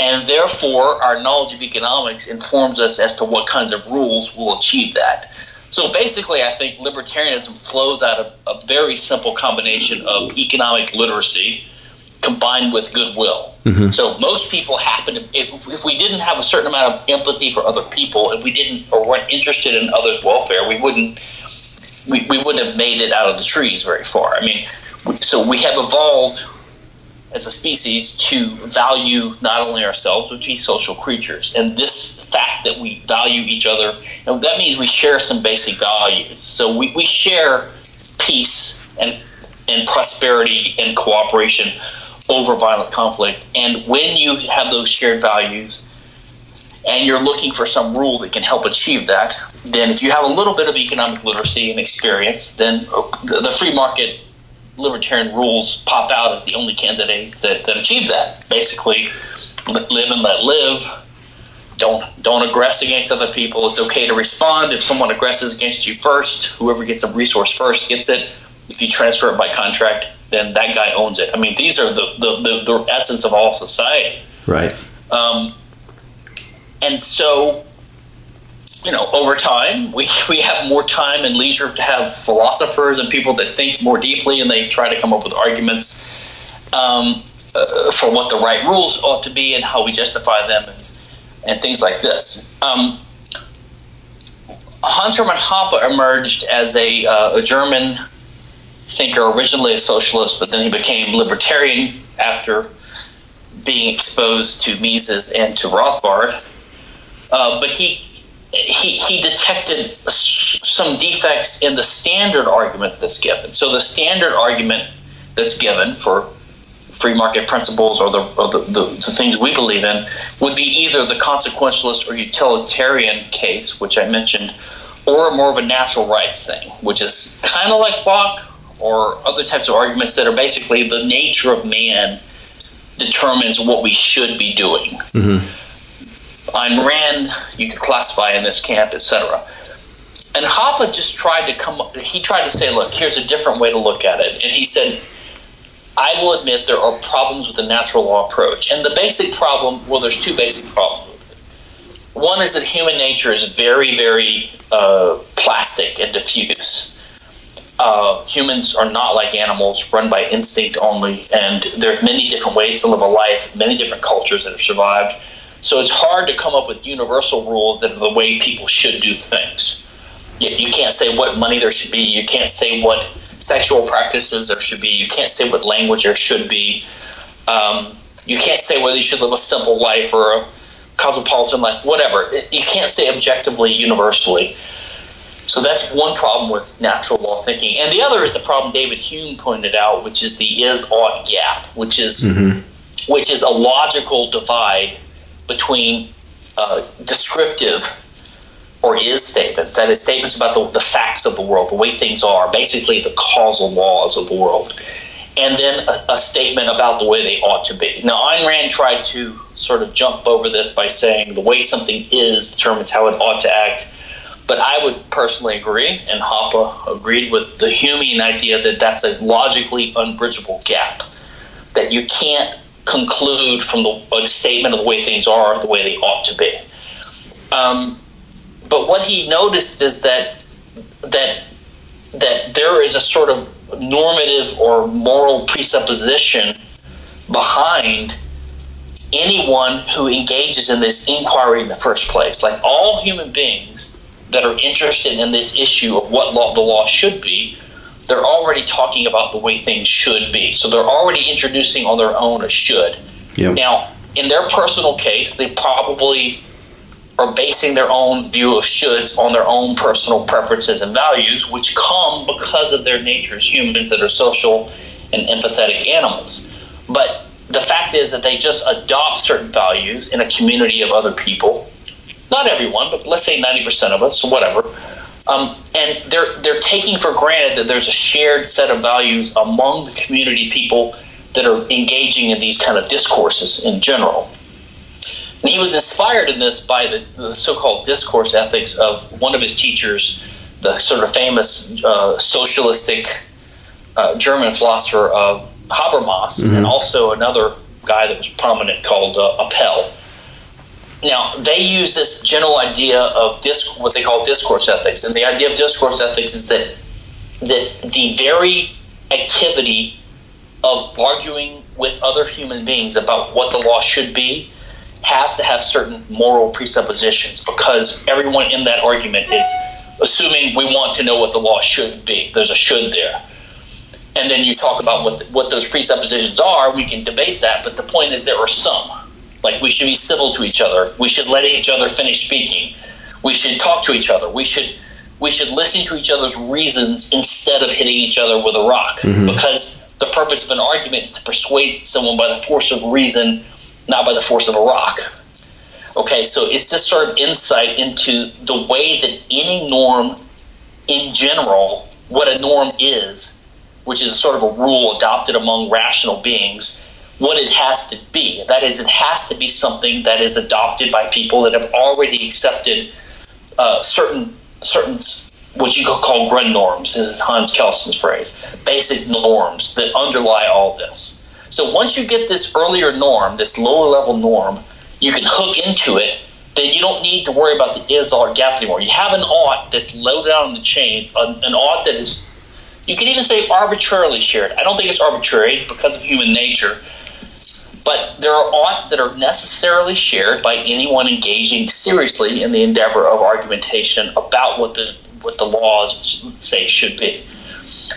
And therefore, our knowledge of economics informs us as to what kinds of rules will achieve that. So basically, I think libertarianism flows out of a very simple combination of economic literacy combined with goodwill. Mm-hmm. So most people happen to, if, if we didn't have a certain amount of empathy for other people, if we didn't or weren't interested in others' welfare, we wouldn't we, we wouldn't have made it out of the trees very far. I mean, we, so we have evolved as a species to value not only ourselves but to be social creatures, and this fact that we value each other, and that means we share some basic values. So we, we share peace and and prosperity and cooperation over violent conflict. And when you have those shared values, and you're looking for some rule that can help achieve that, then if you have a little bit of economic literacy and experience, then uh, the the free market libertarian rules pop out as the only candidates that, that achieve that. Basically, li- live and let live. Don't don't aggress against other people. It's okay to respond if someone aggresses against you first. Whoever gets a resource first gets it. If you transfer it by contract, then that guy owns it. I mean, these are the the, the, the essence of all society. Right. Um, and so, you know, over time, we, we have more time and leisure to have philosophers and people that think more deeply and they try to come up with arguments um, uh, for what the right rules ought to be and how we justify them and, and things like this. Um, Hans Hermann Hoppe emerged as a, uh, a German thinker, originally a socialist, but then he became libertarian after being exposed to Mises and to Rothbard. Uh, but he, he he detected some defects in the standard argument that's given. So the standard argument that's given for free market principles or the, or the, the, the things we believe in would be either the consequentialist or utilitarian case, which I mentioned, or more of a natural rights thing, which is kind of like Bach or other types of arguments that are basically the nature of man determines what we should be doing. Ayn Rand, you could classify in this camp, etc. And Hoppe just tried to come. He tried to say, "Look, here's a different way to look at it." And he said, "I will admit there are problems with the natural law approach, and the basic problem. Well, there's two basic problems. One is that human nature is very, very uh, plastic and diffuse. Uh, humans are not like animals, run by instinct only, and there are many different ways to live a life, many different cultures that have survived. So it's hard to come up with universal rules that are the way people should do things. You, you can't say what money there should be. You can't say what sexual practices there should be. You can't say what language there should be. Um, you can't say whether you should live a simple life or a cosmopolitan life, whatever. You can't say objectively, universally. So that's one problem with natural law thinking. And the other is the problem David Hume pointed out, which is the is ought gap, which is which is a logical divide between uh, descriptive or is statements, that is statements about the, the facts of the world, the way things are, basically the causal laws of the world, and then a, a statement about the way they ought to be. Now, Ayn Rand tried to sort of jump over this by saying the way something is determines how it ought to act. But I would personally agree, and Hoppe agreed with the Humean idea that that's a logically unbridgeable gap. That you can't conclude from the statement of the way things are the way they ought to be. Um, but what he noticed is that that that there is a sort of normative or moral presupposition behind anyone who engages in this inquiry in the first place. Like all human beings that are interested in this issue of what law, the law should be, they're already talking about the way things should be. So they're already introducing on their own a should. Yep. Now, in their personal case, they probably are basing their own view of shoulds on their own personal preferences and values, which come because of their nature as humans that are social and empathetic animals. But the fact is that they just adopt certain values in a community of other people. Not everyone, but let's say 90% of us, whatever. Um, and they're they're taking for granted that there's a shared set of values among the community people that are engaging in these kind of discourses in general. And he was inspired in this by the, the so-called discourse ethics of one of his teachers, the sort of famous uh, socialistic uh, German philosopher uh, Habermas, and also another guy that was prominent called uh, Apel. Now they use this general idea of disc, what they call discourse ethics, and the idea of discourse ethics is that that the very activity of arguing with other human beings about what the law should be has to have certain moral presuppositions because everyone in that argument is assuming we want to know what the law should be. There's a should there. And then you talk about what, what those presuppositions are. We can debate that, but the point is there are some. Like we should be civil to each other. We should let each other finish speaking. We should talk to each other. We should we should listen to each other's reasons instead of hitting each other with a rock. Mm-hmm. Because the purpose of an argument is to persuade someone by the force of reason, not by the force of a rock. Okay, so it's this sort of insight into the way that any norm in general, what a norm is, which is sort of a rule adopted among rational beings, what it has to be. That is, it has to be something that is adopted by people that have already accepted uh, certain certain what you could call Grund norms. This is Hans Kelsen's phrase. Basic norms that underlie all this. So once you get this earlier norm, this lower level norm, you can hook into it. Then you don't need to worry about the is ought gap anymore. You have an ought that's loaded on the chain, an ought that is you can even say arbitrarily shared. I don't think it's arbitrary because of human nature. But there are oughts that are necessarily shared by anyone engaging seriously in the endeavor of argumentation about what the what the laws say should be.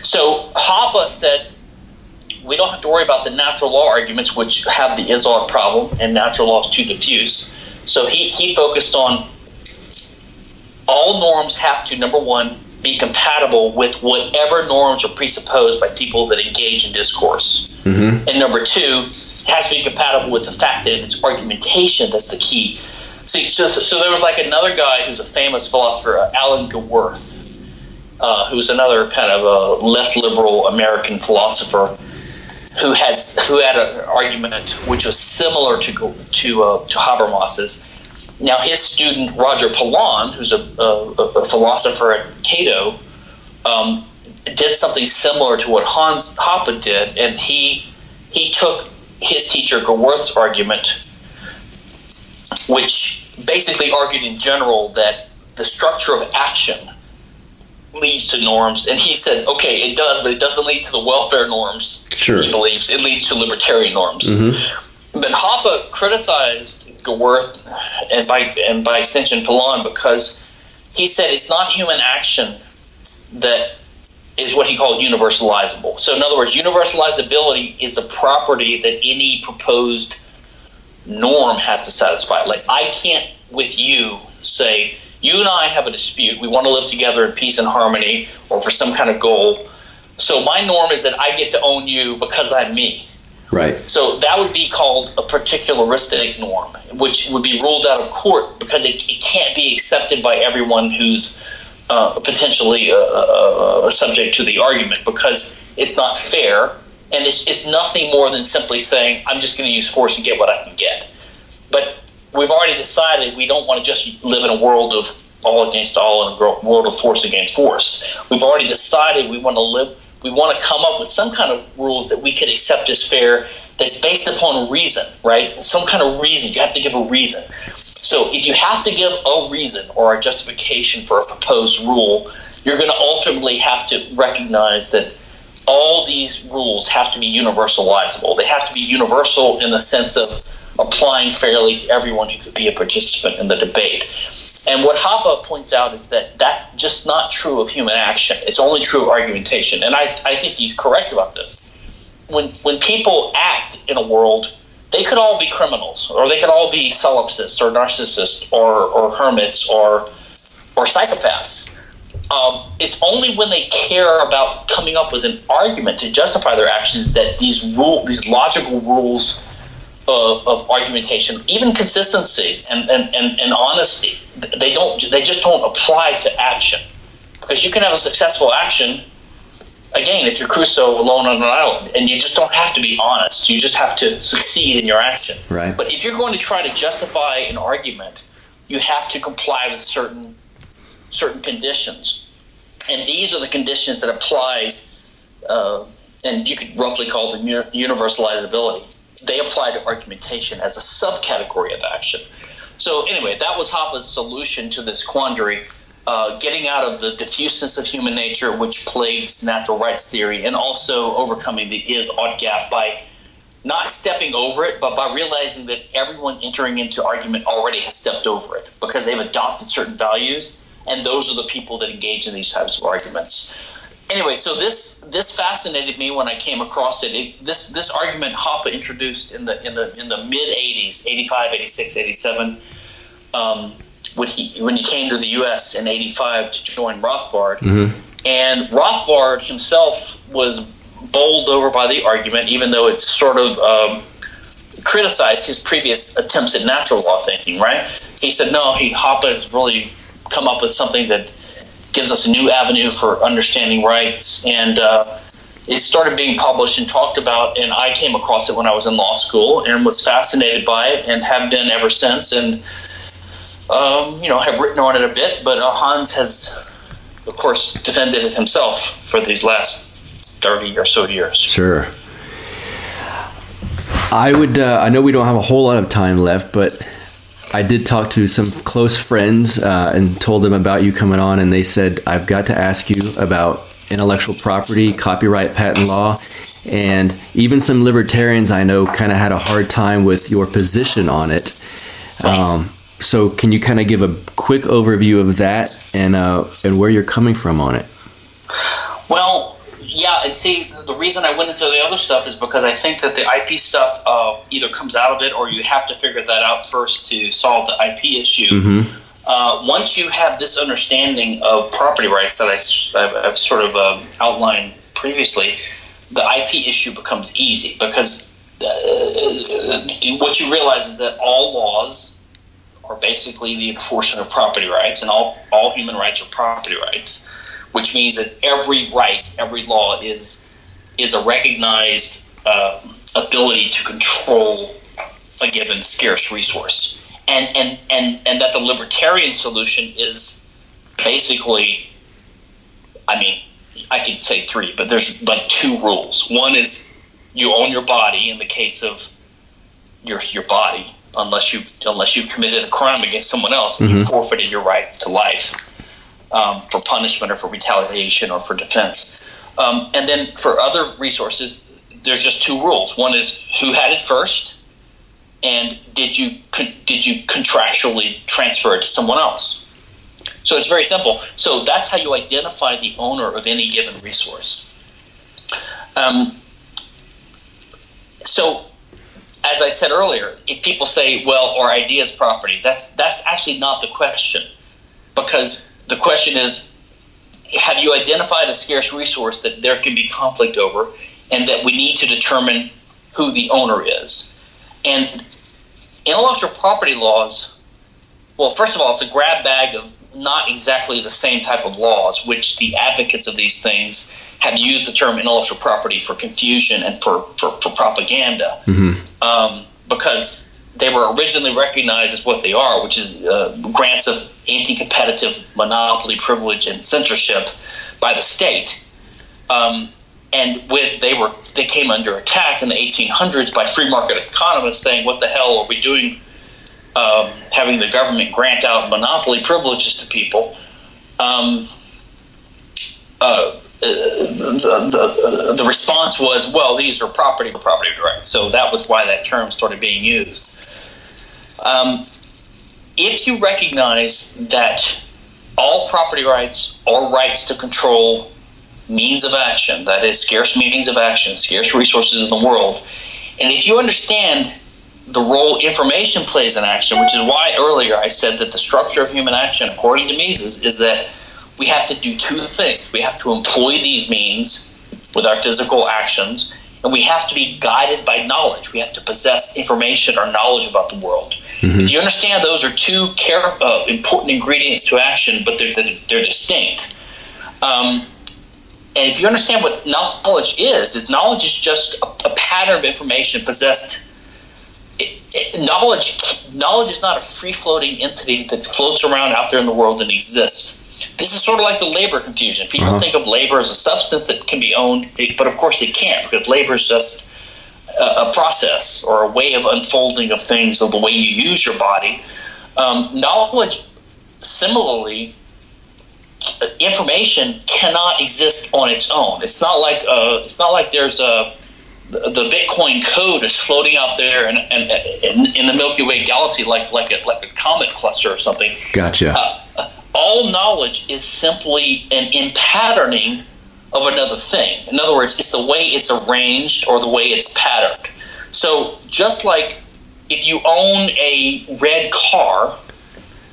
So Hoppe said we don't have to worry about the natural law arguments, which have the is ought problem, and natural law is too diffuse. So he, he focused on all norms have to number one be compatible with whatever norms are presupposed by people that engage in discourse. And number two it has to be compatible with the fact that it's argumentation that's the key. See, so, so there was like another guy who's a famous philosopher uh, Alan Gewirth uh, who was another kind of a left liberal American philosopher, who had who had an argument which was similar to to uh, to Habermas's. Now, his student Roger Pilon, who's a, a, a philosopher at Cato, um, did something similar to what Hans Hoppe did, and he he took his teacher Gewirth's argument, which basically argued in general that the structure of action leads to norms, and he said, okay, it does, but it doesn't lead to the welfare norms. Sure. He believes it leads to libertarian norms. Mm-hmm. But Hoppe criticized Gewirth and by and by extension Pilon because he said it's not human action that is what he called universalizable. So in other words, universalizability is a property that any proposed norm has to satisfy. Like I can't with you say you and I have a dispute. We want to live together in peace and harmony or for some kind of goal. So my norm is that I get to own you because I'm me. Right. So that would be called a particularistic norm, which would be ruled out of court because it, it can't be accepted by everyone who's uh, potentially uh, uh, subject to the argument because it's not fair and it's, it's nothing more than simply saying, I'm just going to use force and get what I can get. But we've already decided we don't want to just live in a world of all against all and a world of force against force. We've already decided we want to live. We want to come up with some kind of rules that we could accept as fair that's based upon reason, right? Some kind of reason. You have to give a reason. So if you have to give a reason or a justification for a proposed rule, you're going to ultimately have to recognize that all these rules have to be universalizable. They have to be universal in the sense of applying fairly to everyone who could be a participant in the debate. And what Hoppe points out is that that's just not true of human action. It's only true of argumentation. And I, I think he's correct about this. When, when people act in a world, they could all be criminals, or they could all be solipsists, or narcissists, or, or hermits, or, or psychopaths. Um, it's only when they care about coming up with an argument to justify their actions that these rule, these logical rules of, of argumentation, even consistency and, and, and, and honesty, they don't they just don't apply to action. Because you can have a successful action, again, if you're Crusoe alone on an island, and you just don't have to be honest. You just have to succeed in your action. Right. But if you're going to try to justify an argument, you have to comply with certain certain conditions, and these are the conditions that apply. Uh, and you could roughly call them universalizability they apply to argumentation as a subcategory of action. So, anyway, that was Hoppe's solution to this quandary. Uh, getting out of the diffuseness of human nature, which plagues natural rights theory, and also overcoming the is ought gap by not stepping over it, but by realizing that everyone entering into argument already has stepped over it because they've adopted certain values, and those are the people that engage in these types of arguments anyway, so this this fascinated me when I came across it. it this this argument Hoppe introduced in the in the in the mid '80s, '85, '86, '87, um, when he when he came to the U.S. in '85 to join Rothbard, Mm-hmm. and Rothbard himself was bowled over by the argument, even though it's sort of um, criticized his previous attempts at natural law thinking. Right? He said, no, he Hoppe has really come up with something that gives us a new avenue for understanding rights. And uh, it started being published and talked about, and I came across it when I was in law school and was fascinated by it and have been ever since. And, um, you know, have written on it a bit, but uh, Hans has, of course, defended it himself for these last 30 or so years. Sure. I would. Uh, I know we don't have a whole lot of time left, but I did talk to some close friends uh, and told them about you coming on, and they said I've got to ask you about intellectual property, copyright, patent law, and even some libertarians I know kind of had a hard time with your position on it. Um, so, can you kind of give a quick overview of that and uh, and where you're coming from on it? Well, yeah, and see, the reason I went into the other stuff is because I think that the IP stuff uh, either comes out of it or you have to figure that out first to solve the IP issue. Mm-hmm. Uh, once you have this understanding of property rights that I, have I've sort of uh, outlined previously, the IP issue becomes easy because uh, what you realize is that all laws are basically the enforcement of property rights, and all, all human rights are property rights which means that every right, every law is is a recognized uh, ability to control a given scarce resource, and and and and that the libertarian solution is basically, I mean, I could say three, but there's like two rules. One is you own your body in the case of your your body, unless you unless you committed a crime against someone else and you forfeited your right to life um, for punishment or for retaliation or for defense. Um, and then for other resources, there's just two rules. One is who had it first, and did you did you contractually transfer it to someone else? So it's very simple. So that's how you identify the owner of any given resource. Um, so, as I said earlier, if people say, "Well, our idea is property," that's that's actually not the question, because the question is, have you identified a scarce resource that there can be conflict over, and that we need to determine who the owner is? And intellectual property laws, well, first of all, it's a grab bag of not exactly the same type of laws, which the advocates of these things have used the term intellectual property for confusion and for, for, for propaganda. Um, because they were originally recognized as what they are, which is uh, grants of anti competitive monopoly privilege and censorship by the state. Um, and with they were they came under attack in the 1800s by free market economists saying, "What the hell are we doing um, having the government grant out monopoly privileges to people. Um, uh, the, the, response was, well, these are property property rights. So that was why that term started being used. Um, if you recognize that all property rights are rights to control means of action, that is, scarce means of action, scarce resources in the world, and if you understand the role information plays in action, which is why earlier I said that the structure of human action, according to Mises, is that we have to do two things. We have to employ these means with our physical actions, and we have to be guided by knowledge. We have to possess information or knowledge about the world. If you understand those are two care, uh, important ingredients to action, but they're, they're, they're distinct. Um, and if you understand what knowledge is, is knowledge is just a, a pattern of information possessed it, it, knowledge knowledge is not a free floating entity that floats around out there in the world and exists. This is sort of like the labor confusion. People Uh-huh. think of labor as a substance that can be owned, but of course it can't because labor is just a, a process or a way of unfolding of things of the way you use your body. Um, knowledge, similarly, information cannot exist on its own. It's not like uh, it's not like there's a the Bitcoin code is floating out there in, in, in, in the Milky Way galaxy like like a, like a comet cluster or something. Gotcha. Uh, all knowledge is simply an impatterning of another thing. In other words, it's the way it's arranged or the way it's patterned. So just like if you own a red car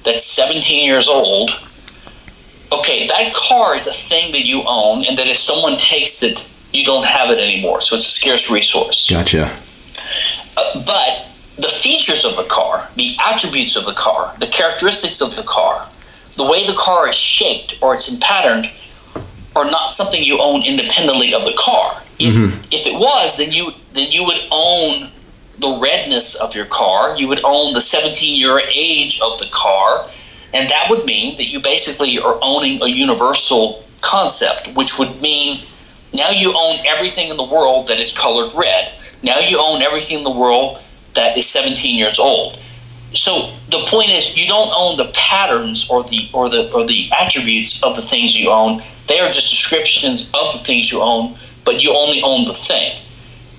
that's 17 years old, okay, that car is a thing that you own, and that if someone takes it, you don't have it anymore. So it's a scarce resource. Gotcha. Uh, but the features of the car, the attributes of the car, the characteristics of the car, the way the car is shaped or it's in patterned, are not something you own independently of the car. If, mm-hmm. if it was, then you then you would own the redness of your car. You would own the 17 year age of the car, and that would mean that you basically are owning a universal concept, which would mean now you own everything in the world that is colored red. Now you own everything in the world that is 17 years old. So the point is, you don't own the patterns or the or the or the attributes of the things you own. They are just descriptions of the things you own, but you only own the thing.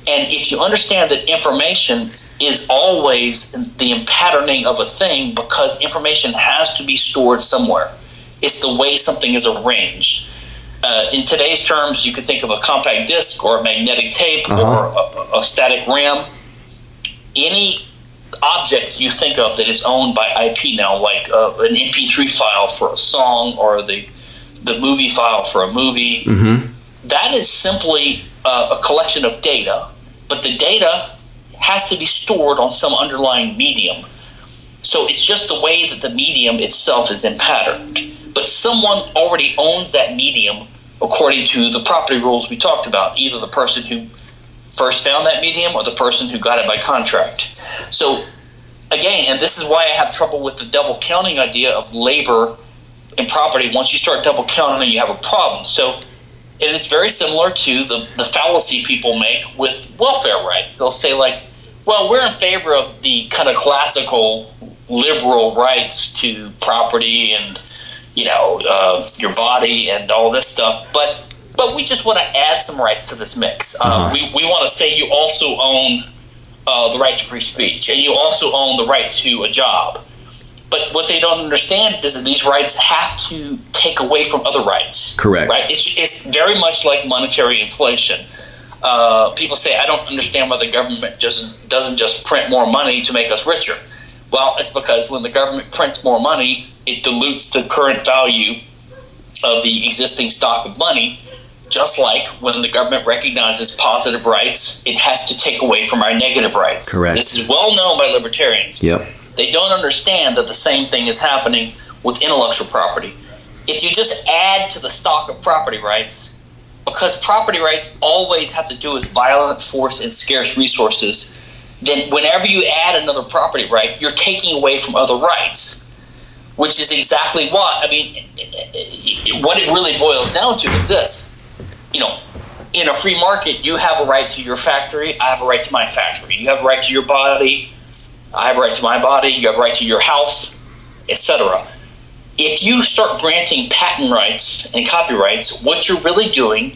And if you understand that information is always the patterning of a thing, because information has to be stored somewhere. It's the way something is arranged. Uh, in today's terms, you could think of a compact disc or a magnetic tape Uh-huh. or a, a static RAM. Any object you think of that is owned by IP now, like uh, an MP3 file for a song or the the movie file for a movie, that is simply uh, a collection of data, but the data has to be stored on some underlying medium. So it's just the way that the medium itself is in patterned. but someone already owns that medium according to the property rules we talked about, either the person who first found that medium or the person who got it by contract. So, again, and this is why I have trouble with the double counting idea of labor and property. Once you start double counting, you have a problem. So, and it's very similar to the, the fallacy people make with welfare rights. They'll say, like, well, we're in favor of the kind of classical liberal rights to property and, you know, uh, your body and all this stuff, but but we just want to add some rights to this mix. Uh, Uh-huh. we, we want to say you also own uh, the right to free speech and you also own the right to a job. But what they don't understand is that these rights have to take away from other rights. Correct. Right? It's, it's very much like monetary inflation. Uh, people say, I don't understand why the government just doesn't just print more money to make us richer. Well, it's because when the government prints more money, it dilutes the current value of the existing stock of money. Just like when the government recognizes positive rights, it has to take away from our negative rights. Correct. This is well known by libertarians. Yep. They don't understand that the same thing is happening with intellectual property. If you just add to the stock of property rights, because property rights always have to do with violent force and scarce resources, then whenever you add another property right, you're taking away from other rights, which is exactly what I mean. What it really boils down to is this: you know, in a free market, you have a right to your factory. I have a right to my factory. You have a right to your body. I have a right to my body. You have a right to your house, etc. If you start granting patent rights and copyrights, what you're really doing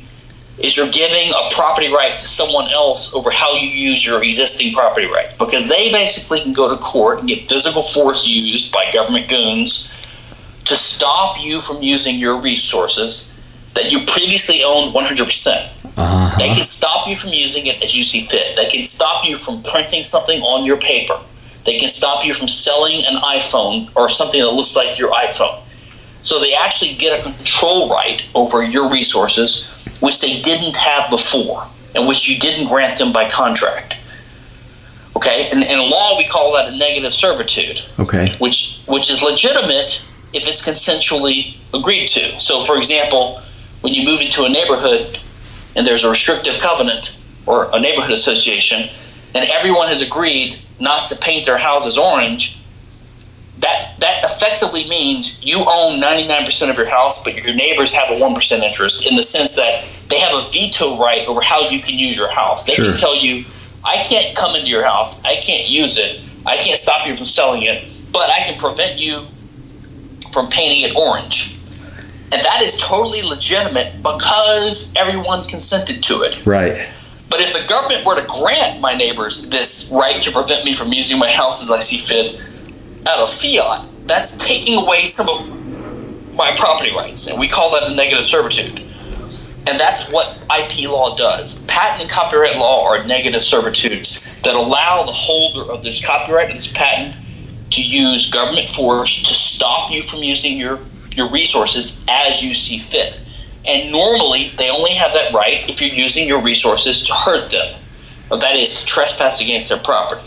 is you're giving a property right to someone else over how you use your existing property rights because they basically can go to court and get physical force used by government goons to stop you from using your resources that you previously owned 100%. Uh-huh. They can stop you from using it as you see fit. They can stop you from printing something on your paper. They can stop you from selling an iPhone or something that looks like your iPhone. So they actually get a control right over your resources, which they didn't have before, and which you didn't grant them by contract. Okay, and in law we call that a negative servitude Okay. which which is legitimate if it's consensually agreed to. So, for example, when you move into a neighborhood and there's a restrictive covenant or a neighborhood association, and everyone has agreed not to paint their houses orange, that that effectively means you own 99% of your house, but your neighbors have a 1% interest in the sense that they have a veto right over how you can use your house. They Sure. can tell you, I can't come into your house, I can't use it, I can't stop you from selling it, but I can prevent you from painting it orange. And that is totally legitimate because everyone consented to it. Right. But if the government were to grant my neighbors this right to prevent me from using my house as I see fit out of fiat, that's taking away some of my property rights. And we call that a negative servitude. And that's what IP law does. Patent and copyright law are negative servitudes that allow the holder of this copyright, of this patent, to use government force to stop you from using your, your resources as you see fit. And normally, they only have that right if you're using your resources to hurt them. That is, trespass against their property.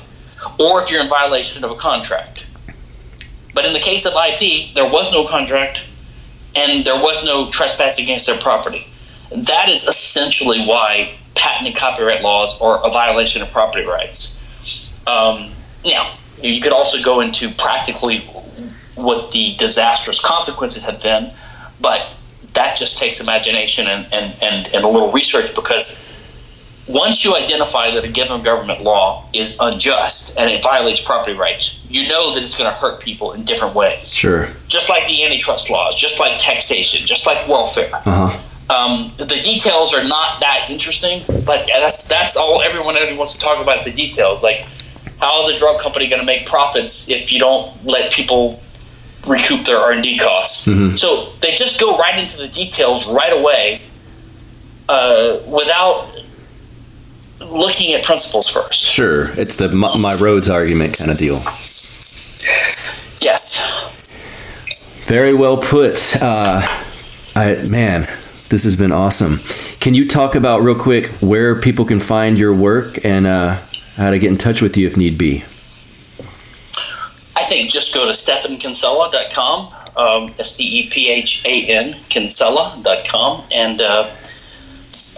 Or if you're in violation of a contract. But in the case of IP, there was no contract and there was no trespass against their property. That is essentially why patent and copyright laws are a violation of property rights. Um, now, you could also go into practically what the disastrous consequences have been, but that just takes imagination and, and, and, and a little research because once you identify that a given government law is unjust and it violates property rights, you know that it's going to hurt people in different ways. Sure. Just like the antitrust laws, just like taxation, just like welfare. Uh huh. Um, the details are not that interesting, but that's that's all everyone ever wants to talk about. The details, like how is a drug company going to make profits if you don't let people recoup their R and D costs? Mhm. So they just go right into the details right away, uh, without looking at principles first. Sure. It's the my, my roads argument kind of deal. Yes. Very well put. Uh, I man, this has been awesome. Can you talk about real quick where people can find your work and uh, how to get in touch with you if need be? Think just go to stephankinsella.com um, S T E P H A N, Kinsella.com. And uh,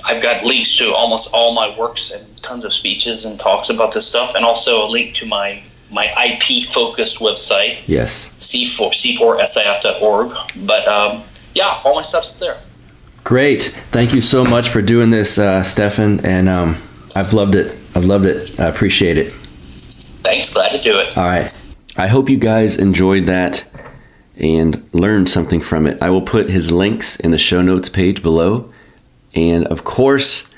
I've got links to almost all my works and tons of speeches and talks about this stuff, and also a link to my my IP focused website, Yes. C4, C4SIF.org. But um, yeah, all my stuff's there. Great. Thank you so much for doing this, uh, Stephan. And um, I've loved it. I've loved it. I appreciate it. Thanks, glad to do it. All right. I hope you guys enjoyed that and learned something from it. I will put his links in the show notes page below. And of course,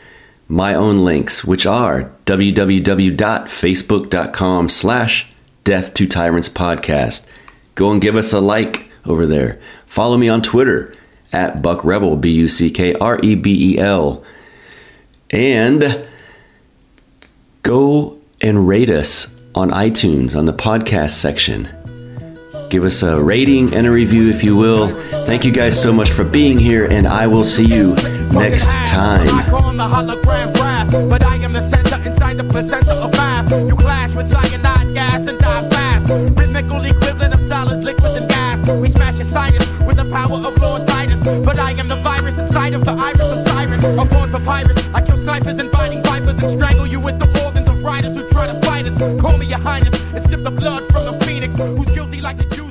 my own links, which are www.facebook.com slash death to tyrants podcast. Go and give us a like over there. Follow me on Twitter at Buck Rebel, B U C K R E B E L. And go and rate us on iTunes on the podcast section. Give us a rating and a review if you will. Thank you guys so much for being here, and I will see you next time. but I am the center inside the placenta of math. You clash with cyanide gas and die fast. Rhythmical equivalent of solids, liquid, and gas. We smash your sinus with the power of Lord Titus, but I am the virus inside of the iris of Cyrus. Papyrus, I kill snipers and biting vipers and strangle you with the organs of who Call me your highness and sip the blood from the phoenix, who's guilty like the Jews